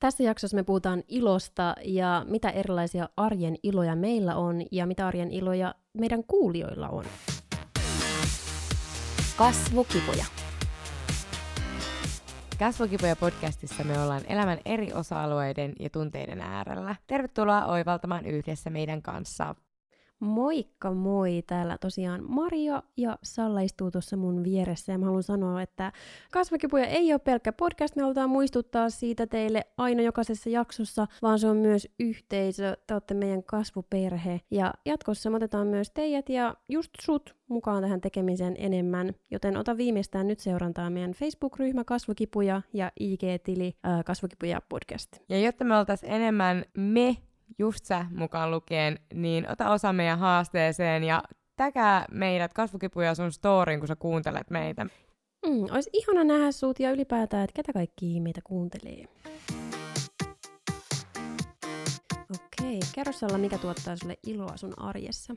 Tässä jaksossa me puhutaan ilosta ja mitä erilaisia arjen iloja meillä on ja mitä arjen iloja meidän kuulijoilla on. Kasvukipuja. Kasvukipuja podcastissa me ollaan elämän eri osa-alueiden ja tunteiden äärellä. Tervetuloa oivaltamaan yhdessä meidän kanssa. Moikka moi! Täällä tosiaan Maria ja Salla istuu tuossa mun vieressä. Ja mä haluan sanoa, että Kasvakipuja ei ole pelkkä podcast, me halutaan muistuttaa siitä teille aina jokaisessa jaksossa, vaan se on myös yhteisö, te olette meidän kasvuperhe. Ja jatkossa me otetaan myös teidät ja just sut mukaan tähän tekemiseen enemmän, joten ota viimeistään nyt seurantaa meidän Facebook-ryhmä Kasvukipuja ja IG-tili äh, Kasvukipuja podcast. Ja jotta me oltaisiin enemmän me just sä mukaan lukien, niin ota osa meidän haasteeseen ja täkää meidät kasvukipuja sun storyin, kun sä kuuntelet meitä. Mm, olisi ihana nähdä sut ja ylipäätään, että ketä kaikki meitä kuuntelee. Okei, kerro Salla, mikä tuottaa sulle iloa sun arjessa?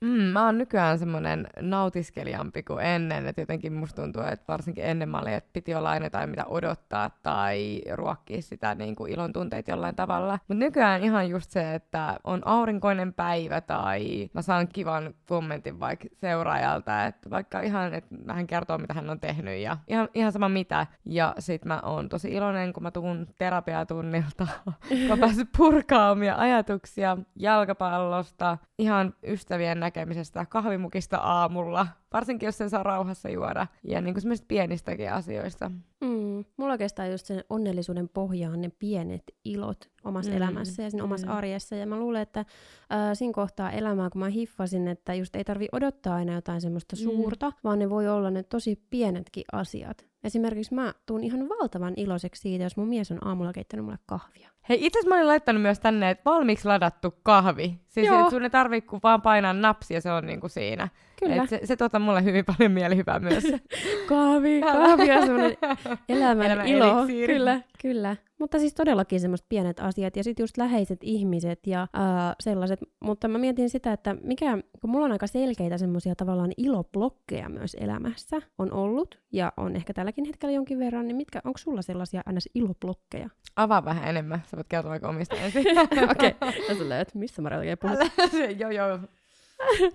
Mm, mä oon nykyään semmoinen nautiskelijampi kuin ennen, että jotenkin musta tuntuu, että varsinkin ennen mä olin, että piti olla aina jotain mitä odottaa tai ruokkia sitä niin kuin ilon tunteita jollain tavalla. Mutta nykyään ihan just se, että on aurinkoinen päivä tai mä saan kivan kommentin vaikka seuraajalta, että vaikka ihan, että hän kertoo mitä hän on tehnyt ja ihan, ihan sama mitä. Ja sit mä oon tosi iloinen, kun mä tuun terapiatunnilta, kun mä päässyt purkaa omia ajatuksia jalkapallosta, ihan ystävien näkemisestä, kahvimukista aamulla, varsinkin jos sen saa rauhassa juoda, ja niin kuin pienistäkin asioista. Mm. Mulla oikeastaan just sen onnellisuuden pohjaan ne pienet ilot omassa mm. elämässä ja siinä omassa mm. arjessa, ja mä luulen, että äh, siinä kohtaa elämää, kun mä hiffasin, että just ei tarvi odottaa aina jotain semmoista mm. suurta, vaan ne voi olla ne tosi pienetkin asiat. Esimerkiksi mä tuun ihan valtavan iloiseksi siitä, jos mun mies on aamulla keittänyt mulle kahvia. Hei, itse asiassa mä olin laittanut myös tänne, että valmiiksi ladattu kahvi. Siis Joo. sun ei tarvitse kuin vaan painaa napsia, se on niinku siinä. Kyllä. Et se, se tuottaa mulle hyvin paljon mielihyvää myös. kahvi, kahvi on semmoinen elämän, elämän ilo. Eliksiiri. Kyllä, kyllä. Mutta siis todellakin semmoiset pienet asiat ja sitten just läheiset ihmiset ja ää, sellaiset. Mutta mä mietin sitä, että mikä, kun mulla on aika selkeitä semmoisia tavallaan iloblokkeja myös elämässä on ollut ja on ehkä tälläkin hetkellä jonkin verran, niin mitkä, onko sulla sellaisia ns. iloblokkeja? Avaa vähän enemmän, sä voit kertoa omista ensin. Okei, okay. sulle, että missä oikein puhut? joo, joo.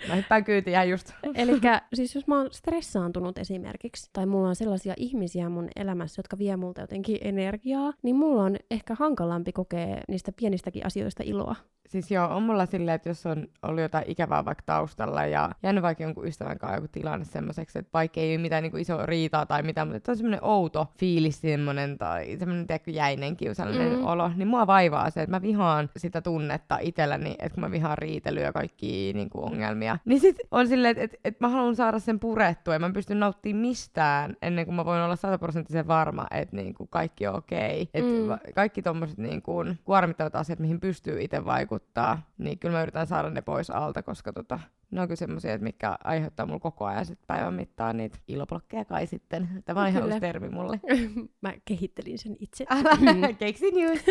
Mä hyppään kyytiin just. Eli siis jos mä oon stressaantunut esimerkiksi, tai mulla on sellaisia ihmisiä mun elämässä, jotka vie multa jotenkin energiaa, niin mulla on ehkä hankalampi kokea niistä pienistäkin asioista iloa. Siis joo, on mulla silleen, että jos on ollut jotain ikävää vaikka taustalla ja jäänyt vaikka jonkun ystävän kanssa joku tilanne semmoiseksi, että vaikka ei ole mitään niin isoa riitaa tai mitään, mutta että on semmoinen outo fiilis semmoinen tai semmoinen tiedätkö, jäinen kiusallinen mm. olo, niin mua vaivaa se, että mä vihaan sitä tunnetta itselläni, että kun mä vihaan riitelyä ja kaikki niin kuin ongelmia, niin sit on silleen, että, että, että mä haluan saada sen purettua ja mä pystyn nauttimaan mistään ennen kuin mä voin olla sataprosenttisen varma, että niin kuin kaikki on okei. Okay. Mm. kaikki tommoset niin kuin kuormittavat asiat, mihin pystyy itse vaikuttamaan, vaikuttaa, niin kyllä mä yritän saada ne pois alta, koska tota, ne on kyllä semmoisia, mitkä aiheuttaa mulle koko ajan sit päivän mittaan niitä iloblokkeja kai sitten. Tämä on ihan uusi termi mulle. mä kehittelin sen itse. Keksin just.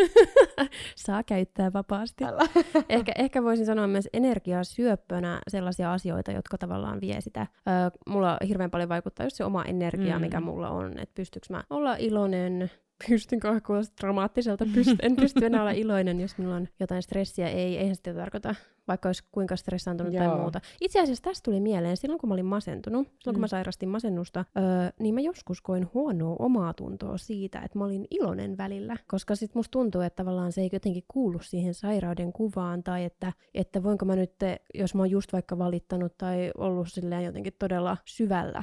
Saa käyttää vapaasti. ehkä, ehkä voisin sanoa myös energiasyöppönä sellaisia asioita, jotka tavallaan vie sitä. Öö, mulla hirveän paljon vaikuttaa just se oma energia, mm. mikä mulla on. Että pystyykö mä olla iloinen, pystyn kuulostaa dramaattiselta, pyst- en pysty enää olla iloinen, jos minulla on jotain stressiä. Ei, eihän sitä tarkoita, vaikka olisi kuinka stressaantunut Joo. tai muuta. Itse asiassa tästä tuli mieleen, silloin kun mä olin masentunut, silloin mm. kun mä sairastin masennusta, öö, niin mä joskus koin huonoa omaa tuntoa siitä, että mä olin iloinen välillä. Koska sit musta tuntuu, että tavallaan se ei jotenkin kuulu siihen sairauden kuvaan, tai että, että voinko mä nyt, jos mä oon just vaikka valittanut tai ollut silleen jotenkin todella syvällä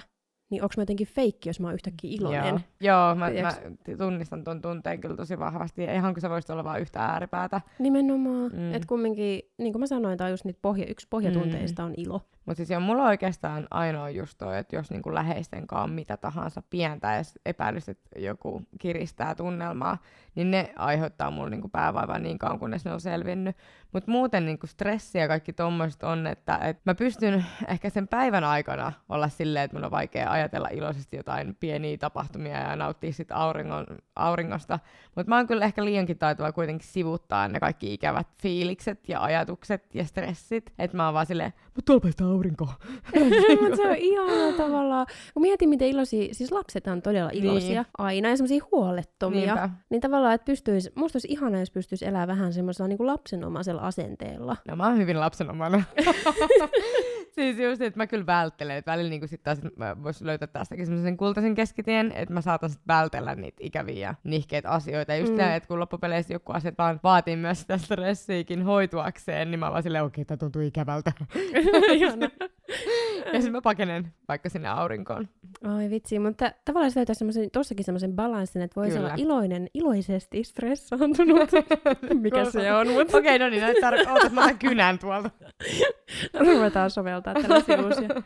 niin onko mä jotenkin feikki, jos mä oon yhtäkkiä iloinen? Joo, Joo mä, mä tunnistan tuon tunteen kyllä tosi vahvasti. Ihan kuin se voisi olla vain yhtä ääripäätä. Nimenomaan. Mm. Että kumminkin, niin kuin mä sanoin, tämä on just niitä pohja, yksi pohjatunteista mm. on ilo. Mutta siis on mulla oikeastaan ainoa just toi, että jos niinku läheisten kanssa mitä tahansa pientä edes epäilys, että joku kiristää tunnelmaa, niin ne aiheuttaa mulle niinku päävaivaa niin kauan, kunnes ne on selvinnyt. Mutta muuten niinku stressi ja kaikki tommoset on, että et mä pystyn ehkä sen päivän aikana olla silleen, että mun on vaikea ajatella iloisesti jotain pieniä tapahtumia ja nauttia sit auringon, auringosta. Mutta mä oon kyllä ehkä liiankin taitava kuitenkin sivuttaa ne kaikki ikävät fiilikset ja ajatukset ja stressit. Että mä oon vaan silleen, mutta aurinko. Mutta se on ihanaa tavallaan. Kun mietin, miten iloisia, siis lapset on todella iloisia niin. aina ja semmoisia huolettomia. Niinpä. Niin tavallaan, että pystyisi, musta olisi ihanaa, jos pystyisi elämään vähän semmoisella niin lapsenomaisella asenteella. No mä oon hyvin lapsenomainen. siis just, että mä kyllä välttelen, että välillä niin sit taas mä vois löytää tästäkin semmoisen kultaisen keskitien, että mä saatan sit vältellä niitä ikäviä ja nihkeitä asioita. Ja just mm. tämä, että kun loppupeleissä joku asiat vaan vaatii myös sitä stressiikin hoituakseen, niin mä vaan silleen, okei, okay, tää tuntuu ikävältä. ja sitten mä pakenen vaikka sinne aurinkoon. Oi vitsi, mutta tavallaan se löytää semmoisen, tossakin semmoisen balanssin, että voisi olla iloinen, iloisesti stressaantunut. Mikä se on, mutta... Okei, okay, no niin, näitä tar- ootas, mä kynän tuolta. Ruvetaan soveltaa tällaisia uusia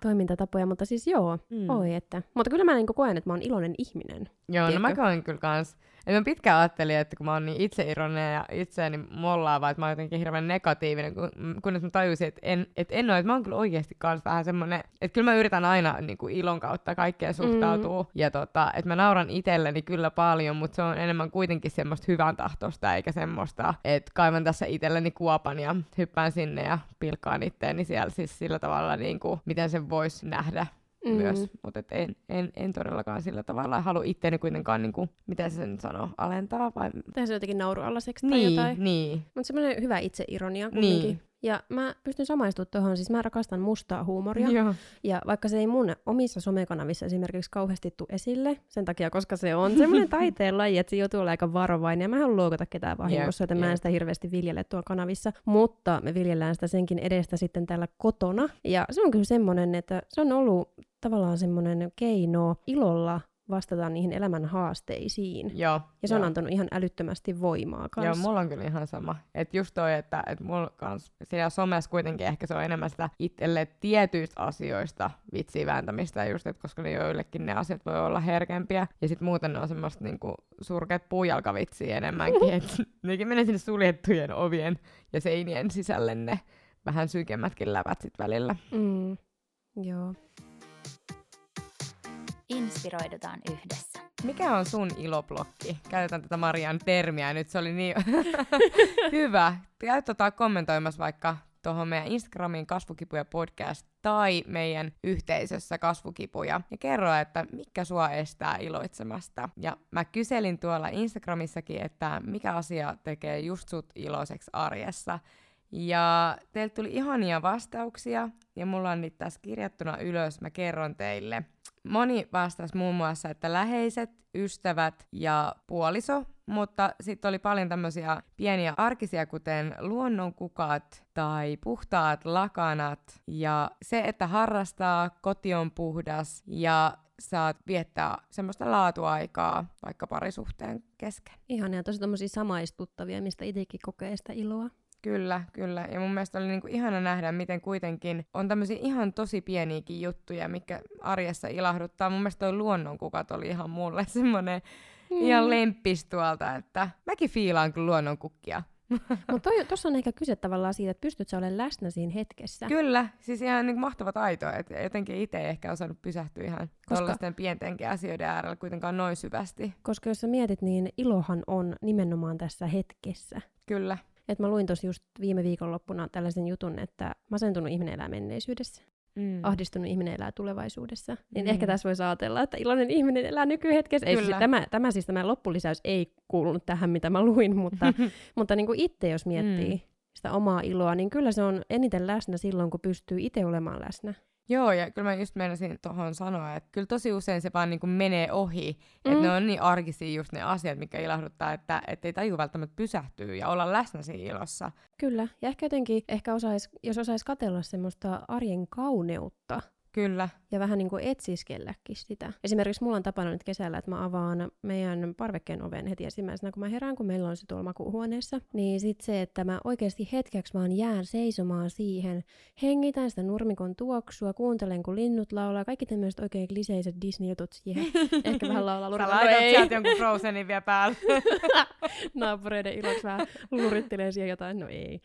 toimintatapoja, mutta siis joo, mm. oi että. Mutta kyllä mä niin koen, että mä oon iloinen ihminen. Joo, tiedätkö? no mä koen kyllä kans. Et mä pitkään ajattelin, että kun mä oon niin itseironinen ja itseäni mollaava, että mä oon jotenkin hirveän negatiivinen, kun, kunnes mä tajusin, että en, et en ole, että mä oon kyllä oikeasti kans vähän semmonen, että kyllä mä yritän aina niin kuin ilon kautta kaikkeen suhtautua, mm. ja tota, että mä nauran itselleni kyllä paljon, mutta se on enemmän kuitenkin semmoista hyvän tahtosta, eikä semmoista, että kaivan tässä itselleni kuopan ja hyppään sinne ja pilkkaan itteeni siellä siis sillä tavalla, niin kuin, miten se voisi nähdä mm. myös, mutta en, en, en, todellakaan sillä tavalla halua itseäni kuitenkaan, niin kuin, mitä se sen sanoo, alentaa vai... Tehdä se jotenkin nauruallaseksi tai niin, jotain. Niin, Mutta semmoinen hyvä itseironia kuitenkin. Niin. Ja mä pystyn samaistumaan tuohon, siis mä rakastan mustaa huumoria. Joo. Ja vaikka se ei mun omissa somekanavissa esimerkiksi kauheasti tule esille, sen takia, koska se on semmoinen taiteen laji, että se joutuu olla aika varovainen. Ja mä en luokata ketään vahingossa, joten yep. mä en sitä hirveästi viljele tuolla kanavissa. Mutta me viljellään sitä senkin edestä sitten täällä kotona. Ja se on kyllä semmoinen, että se on ollut tavallaan semmoinen keino ilolla vastata niihin elämän haasteisiin. Joo, ja se jo. on antanut ihan älyttömästi voimaa kanssa. Joo, mulla on kyllä ihan sama. Että just toi, että et mulla kans, siellä somessa kuitenkin ehkä se on enemmän sitä itselle tietyistä asioista vitsiä vääntämistä, just, et koska ne joillekin ne asiat voi olla herkempiä. Ja sitten muuten ne on semmoista niinku surkeat puujalkavitsiä enemmänkin, että nekin menee sinne suljettujen ovien ja seinien sisälle ne vähän sykemmätkin lävät sit välillä. Mm. Joo inspiroidutaan yhdessä. Mikä on sun iloblokki? Käytetään tätä Marian termiä nyt, se oli niin hyvä. Käy tota kommentoimassa vaikka tuohon meidän Instagramiin kasvukipuja podcast tai meidän yhteisössä kasvukipuja ja kerro, että mikä sua estää iloitsemasta. Ja mä kyselin tuolla Instagramissakin, että mikä asia tekee just sut iloiseksi arjessa. Ja teiltä tuli ihania vastauksia, ja mulla on niitä tässä kirjattuna ylös, mä kerron teille. Moni vastasi muun muassa, että läheiset, ystävät ja puoliso, mutta sitten oli paljon tämmöisiä pieniä arkisia, kuten luonnonkukat tai puhtaat lakanat ja se, että harrastaa, koti on puhdas ja saat viettää semmoista laatuaikaa vaikka parisuhteen kesken. Ihan ja tosi tommosia samaistuttavia, mistä itsekin kokee sitä iloa. Kyllä, kyllä. Ja mun mielestä oli niinku ihana nähdä, miten kuitenkin on tämmöisiä ihan tosi pieniäkin juttuja, mikä arjessa ilahduttaa. Mun mielestä toi luonnonkukat oli ihan mulle semmoinen mm. ihan lemppis tuolta, että mäkin fiilaan kyllä luonnonkukkia. Mutta tuossa on ehkä kyse tavallaan siitä, että pystyt sä olemaan läsnä siinä hetkessä. Kyllä, siis ihan niin mahtava taito, että jotenkin itse ei ehkä osannut pysähtyä ihan Koska... pientenkin asioiden äärellä kuitenkaan noin syvästi. Koska jos sä mietit, niin ilohan on nimenomaan tässä hetkessä. Kyllä. Et mä luin tosi just viime viikonloppuna tällaisen jutun, että masentunut ihminen elää menneisyydessä. Mm. ahdistunut ihminen elää tulevaisuudessa. Niin mm. ehkä tässä voisi ajatella, että iloinen ihminen elää nykyhetkessä. Ei, siis, tämä, tämä siis tämä loppulisäys ei kuulunut tähän, mitä mä luin, mutta, mutta niin kuin itse jos miettii mm. sitä omaa iloa, niin kyllä se on eniten läsnä silloin, kun pystyy itse olemaan läsnä. Joo, ja kyllä mä just meinasin tuohon sanoa, että kyllä tosi usein se vaan niin kuin menee ohi. Mm. Että ne on niin arkisia just ne asiat, mikä ilahduttaa, että ei taju välttämättä pysähtyä ja olla läsnä siinä ilossa. Kyllä, ja ehkä jotenkin, ehkä osais, jos osaisi katella semmoista arjen kauneutta, Kyllä. Ja vähän niin kuin etsiskelläkin sitä. Esimerkiksi mulla on tapana nyt kesällä, että mä avaan meidän parvekkeen oven heti ensimmäisenä, kun mä herään, kun meillä on se tuolla makuuhuoneessa. Niin sit se, että mä oikeasti hetkeksi vaan jään seisomaan siihen, hengitän sitä nurmikon tuoksua, kuuntelen kun linnut laulaa, kaikki tämmöiset oikein kliseiset Disney-jutut siihen. Ehkä vähän laulaa lurilla. Sä laitat sieltä jonkun Frozenin vielä päälle. Naapureiden iloksi vähän lurittelee siihen jotain, no ei.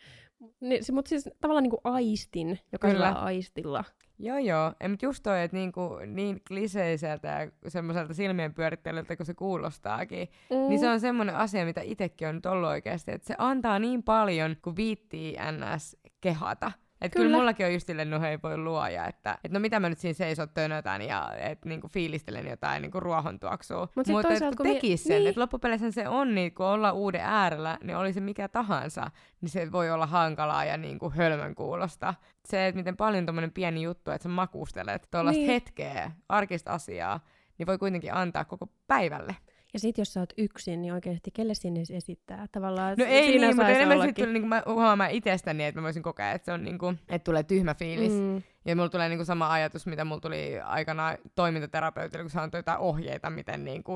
Niin, mutta siis tavallaan niin kuin aistin, jokaisella Kyllä. aistilla. Joo, joo. Ja, mutta just toi, että niinku, niin kliseiseltä ja semmoiselta silmien pyörittelyltä, kun se kuulostaakin, mm. niin se on semmoinen asia, mitä itsekin on nyt ollut oikeasti, että se antaa niin paljon, kun viittii ns. kehata. Että kyllä. Kyllä. mullakin on just silleen, no hei voi luoja, että et no mitä mä nyt siinä seisot tönötän ja et niinku fiilistelen jotain niinku ruohontuoksua. Mut Mutta et toisaalta, kun kun vi- tekis sen, niin. että loppupeleissä se on, niin kun ollaan uuden äärellä, niin oli se mikä tahansa, niin se voi olla hankalaa ja niinku hölmön kuulosta. Se, että miten paljon tommonen pieni juttu, että sä makustelet tuollaista Niin. hetkeä, arkista asiaa, niin voi kuitenkin antaa koko päivälle. Ja sit jos sä oot yksin, niin oikeasti kelle sinne esittää? Tavallaan No ei siinä niin, mutta enemmän sitten tuli, niin mä huomaan itsestäni, että mä voisin kokea, että se on niinku, että tulee tyhmä fiilis. Mm. Ja mulla tulee niinku sama ajatus, mitä mulla tuli aikana toimintaterapeutille, kun se antoi jotain ohjeita, miten niinku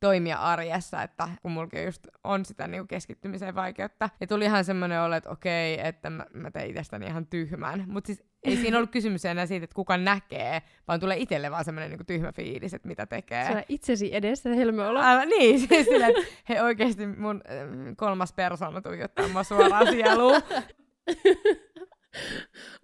toimia arjessa, että kun mulla just on sitä niinku keskittymiseen vaikeutta. Ja tuli ihan semmoinen olo, että okei, että mä, mä tein itsestäni ihan tyhmän. Mutta siis ei siinä ollut kysymys enää siitä, että kuka näkee, vaan tulee itselle vaan semmoinen niinku tyhmä fiilis, että mitä tekee. Sä itsesi edessä helmöolo. Älä, niin, siis silleen, että he oikeasti mun ähm, kolmas persoona tuijottaa mua suoraan sieluun.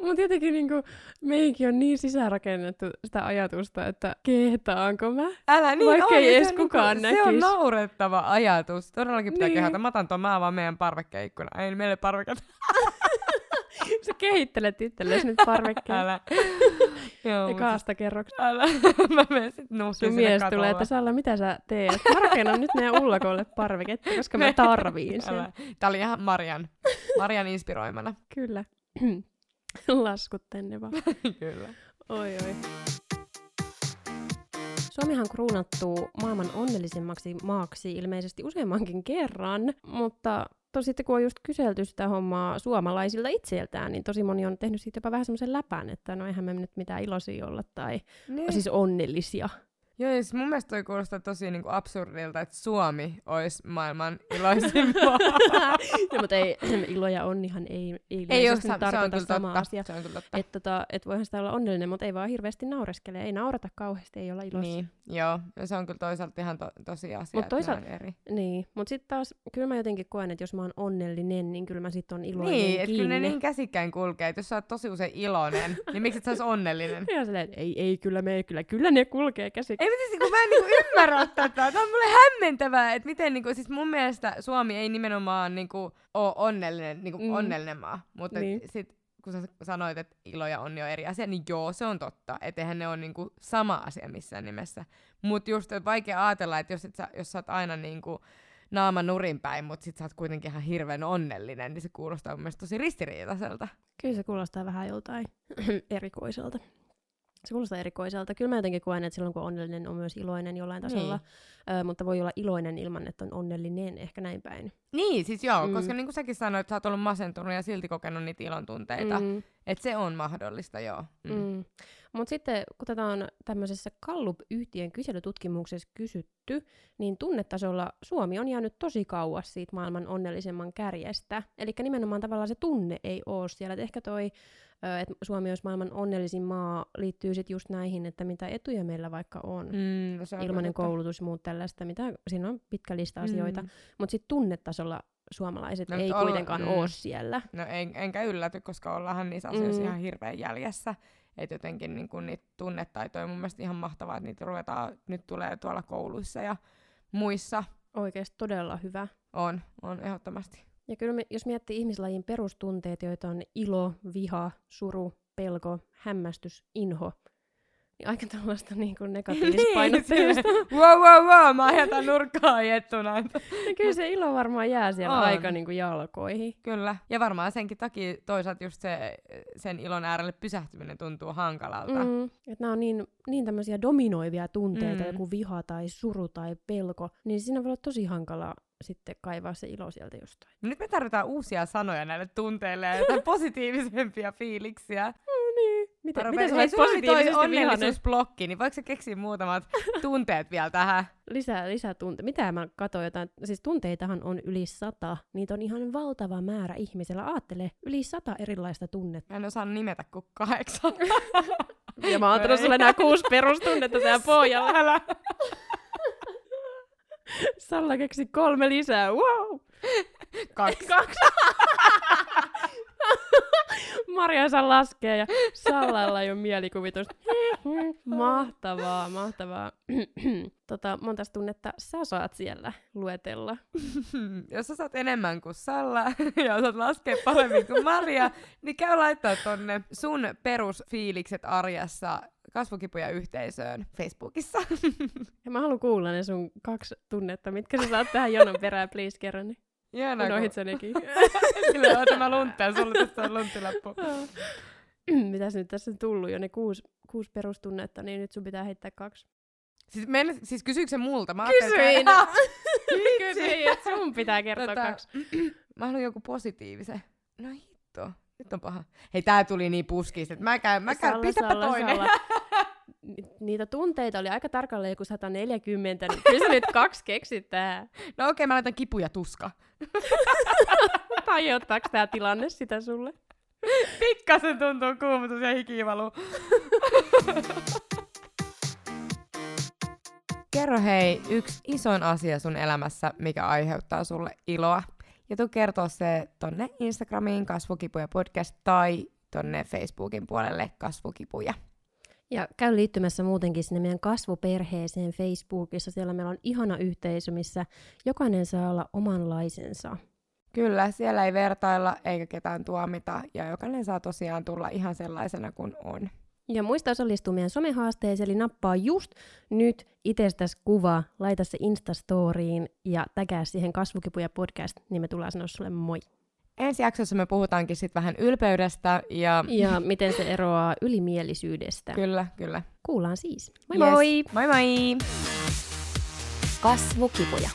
Mutta jotenkin niinku, meikin on niin sisäänrakennettu sitä ajatusta, että kehtaanko mä? Älä niin Vaikka on, ei edes kukaan niinku, Se on naurettava ajatus. Todellakin pitää Niin. niin. kehata. Mä otan tuon, mä avaan meidän parvekkeikkuna. Ei meille parveket. Sä kehittelet itsellesi nyt parvekkeen. Älä. Joo, mut Ekaasta kerroksesta. älä. mä menen sit Sun mies katolle. tulee, että Salla, mitä sä teet? Mä rakennan nyt meidän ullakolle parveketta, koska mä tarviin sen. Älä. Tää oli ihan Marian. Marian inspiroimana. Kyllä. Laskut tänne vaan. Kyllä. Oi oi. Suomihan kruunattu maailman onnellisimmaksi maaksi ilmeisesti useammankin kerran, mutta tosi sitten kun on just kyselty sitä hommaa suomalaisilta itseltään, niin tosi moni on tehnyt siitä jopa vähän semmoisen läpän, että no eihän me nyt mitään iloisia olla tai Niin. siis onnellisia. Joo, ja siis mun mielestä toi kuulostaa tosi niinku absurdilta, että Suomi olisi maailman iloisin maa. ja, mutta ei, ilo ja onnihan ei, ei, Ei ole, se, se on tarkoita kyllä samaa totta. asiaa. Se on kyllä totta. Että tota, et voihan sitä olla onnellinen, mutta ei vaan hirveästi naureskele. Ei naurata kauheasti, ei olla iloisia. Niin, joo. Ja se on kyllä toisaalta ihan to, tosi asia, Mut toisaalta- on eri. Niin, mutta sitten taas, kyllä mä jotenkin koen, että jos mä oon onnellinen, niin kyllä mä sitten on iloinen Niin, että kyllä ne niin käsikkäin kulkee, että jos sä oot tosi usein iloinen, niin miksi et sä ois onnellinen? Ja silleen, ei, ei, kyllä me, kyllä, kyllä ne kulkee käsi. Ei, mutta siis mä en niinku ymmärrä tätä. Tämä on mulle hämmentävää, että miten niinku, siis mun mielestä Suomi ei nimenomaan niinku ole onnellinen, niinku Mm. onnellinen maa. Mutta Niin. niin. sit kun sä sanoit, että ilo ja onni on eri asia, niin joo, se on totta. Että eihän ne ole niinku sama asia missään nimessä. Mutta just, että vaikea ajatella, että jos, et sä, jos sä oot aina niinku naama nurin päin, mutta sit sä oot kuitenkin ihan hirveän onnellinen, niin se kuulostaa mun mielestä tosi ristiriitaiselta. Kyllä se kuulostaa vähän joltain erikoiselta. Se kuulostaa erikoiselta. Kyllä mä jotenkin koen, että silloin kun on onnellinen on myös iloinen jollain tasolla, Niin. ö, mutta voi olla iloinen ilman, että on onnellinen, ehkä näin päin. Niin, siis joo, Mm. koska niin kuin säkin sanoit, että sä oot ollut masentunut ja silti kokenut niitä ilon tunteita. Mm. Että se on mahdollista, joo. Mm. Mm. Mm. Mutta sitten kun tätä on tämmöisessä Gallup-yhtiön kyselytutkimuksessa kysytty, niin tunnetasolla Suomi on jäänyt tosi kauas siitä maailman onnellisemman kärjestä. Eli nimenomaan tavallaan se tunne ei ole siellä. Et ehkä toi, että Suomi olisi maailman onnellisin maa, liittyy sitten just näihin, että mitä etuja meillä vaikka on. Mm. Mm, no on Ilmainen totta. koulutus ja muut tällaista, mitä, siinä on pitkä lista asioita. Mm. Mutta sitten tunnetasolla suomalaiset No, ei kuitenkaan mm. ole siellä. No en, enkä ylläty, koska ollaanhan niissä asioissa Mm. ihan hirveän jäljessä. Että jotenkin niin kun niitä tunnetaitoja on mun mielestä ihan mahtavaa, että niitä ruvetaan, nyt tulee tuolla kouluissa ja muissa. Oikeasti todella hyvä. On, on ehdottomasti. Ja kyllä me, jos miettii ihmislajin perustunteet, joita on ilo, viha, suru, pelko, hämmästys, inho, niin aika tällaista niin kuin negatiivispainotteista. wow, wow, wow, mä ajetan nurkkaa ajettuna. ja kyllä se ilo varmaan jää siellä On. aika niin kuin jalkoihin. Kyllä. Ja varmaan senkin takia toisaalta just se, sen ilon äärelle pysähtyminen tuntuu hankalalta. Mm, että nämä on niin, niin tämmöisiä dominoivia tunteita, Mm. joku viha tai suru tai pelko, niin siinä voi olla tosi hankala sitten kaivaa se ilo sieltä jostain. Nyt me tarvitaan uusia sanoja näille tunteille ja positiivisempia fiiliksiä. Miten, Mä sä oli toi positiivisesti vihainen? onnellisuusblokki, niin voiko sä keksiä muutamat tunteet vielä tähän? Lisää, lisää tunte. Mitä mä katsoin jotain, siis tunteitahan on yli sata. Niitä on ihan valtava määrä ihmisellä. Aattele, yli sata erilaista tunnetta. Mä en osaa nimetä kuin kahdeksan. Ja mä oon antanut sulle nämä kuusi perustunnetta tähän pohjalle. Älä. Salla keksi kolme lisää, wow! Kaksi. Kaksi. Maria saa laskea ja Sallalla ei ole mielikuvitus. mahtavaa, mahtavaa. tota, monta tunnetta sä saat siellä luetella? Jos sä saat enemmän kuin Salla ja osaat laskea paremmin kuin Maria, niin käy laittaa tonne sun perusfiilikset arjessa kasvukipuja yhteisöön Facebookissa. Ja mä haluan kuulla ne sun kaksi tunnetta, mitkä sä saat tähän jonon perään, please kerro ne. Ihanaa, kun... Unohit sä nekin. Kyllä, oota mä luntteen, sulle tässä on lunttilappu. Mitäs nyt tässä on tullut jo ne kuusi, kuusi perustunnetta, niin nyt sun pitää heittää kaksi. Siis, men, siis kysyykö se multa? Mä Kysyin! Kysyin, että sun pitää kertoa Tota, kaksi. Mä haluan joku positiivisen. No hitto. Nyt on paha. Hei, tää tuli niin puskista, että mä käyn, mä käyn, Salla, pistäpä Salla, toinen. Salla. Ni- Niitä tunteita oli aika tarkalleen joku 140, niin kyllä sä nyt kaksi keksit tähän. No okei, mä laitan kipu ja tuska. Aiheuttaako tää tilanne sitä sulle? Pikkasen tuntuu kuumutus ja hikivalu. Kerro hei yksi isoin asia sun elämässä, mikä aiheuttaa sulle iloa. Ja tuu kertoa se tonne Instagramiin kasvukipuja podcast tai tonne Facebookin puolelle kasvukipuja. Ja käy liittymässä muutenkin sinne meidän kasvuperheeseen Facebookissa. Siellä meillä on ihana yhteisö, missä jokainen saa olla omanlaisensa. Kyllä, siellä ei vertailla eikä ketään tuomita ja jokainen saa tosiaan tulla ihan sellaisena kuin on. Ja muista osallistua meidän somehaasteeseen, eli nappaa just nyt itsestäsi kuva, laita se Instastoriin ja tägää siihen kasvukipuja podcast, niin me tullaan sanoa sulle moi. Ensi jaksossa me puhutaankin sitten vähän ylpeydestä ja... Ja miten se eroaa ylimielisyydestä. Kyllä, kyllä. Kuullaan siis. Moi Yes. moi! Moi moi! Kasvukipuja.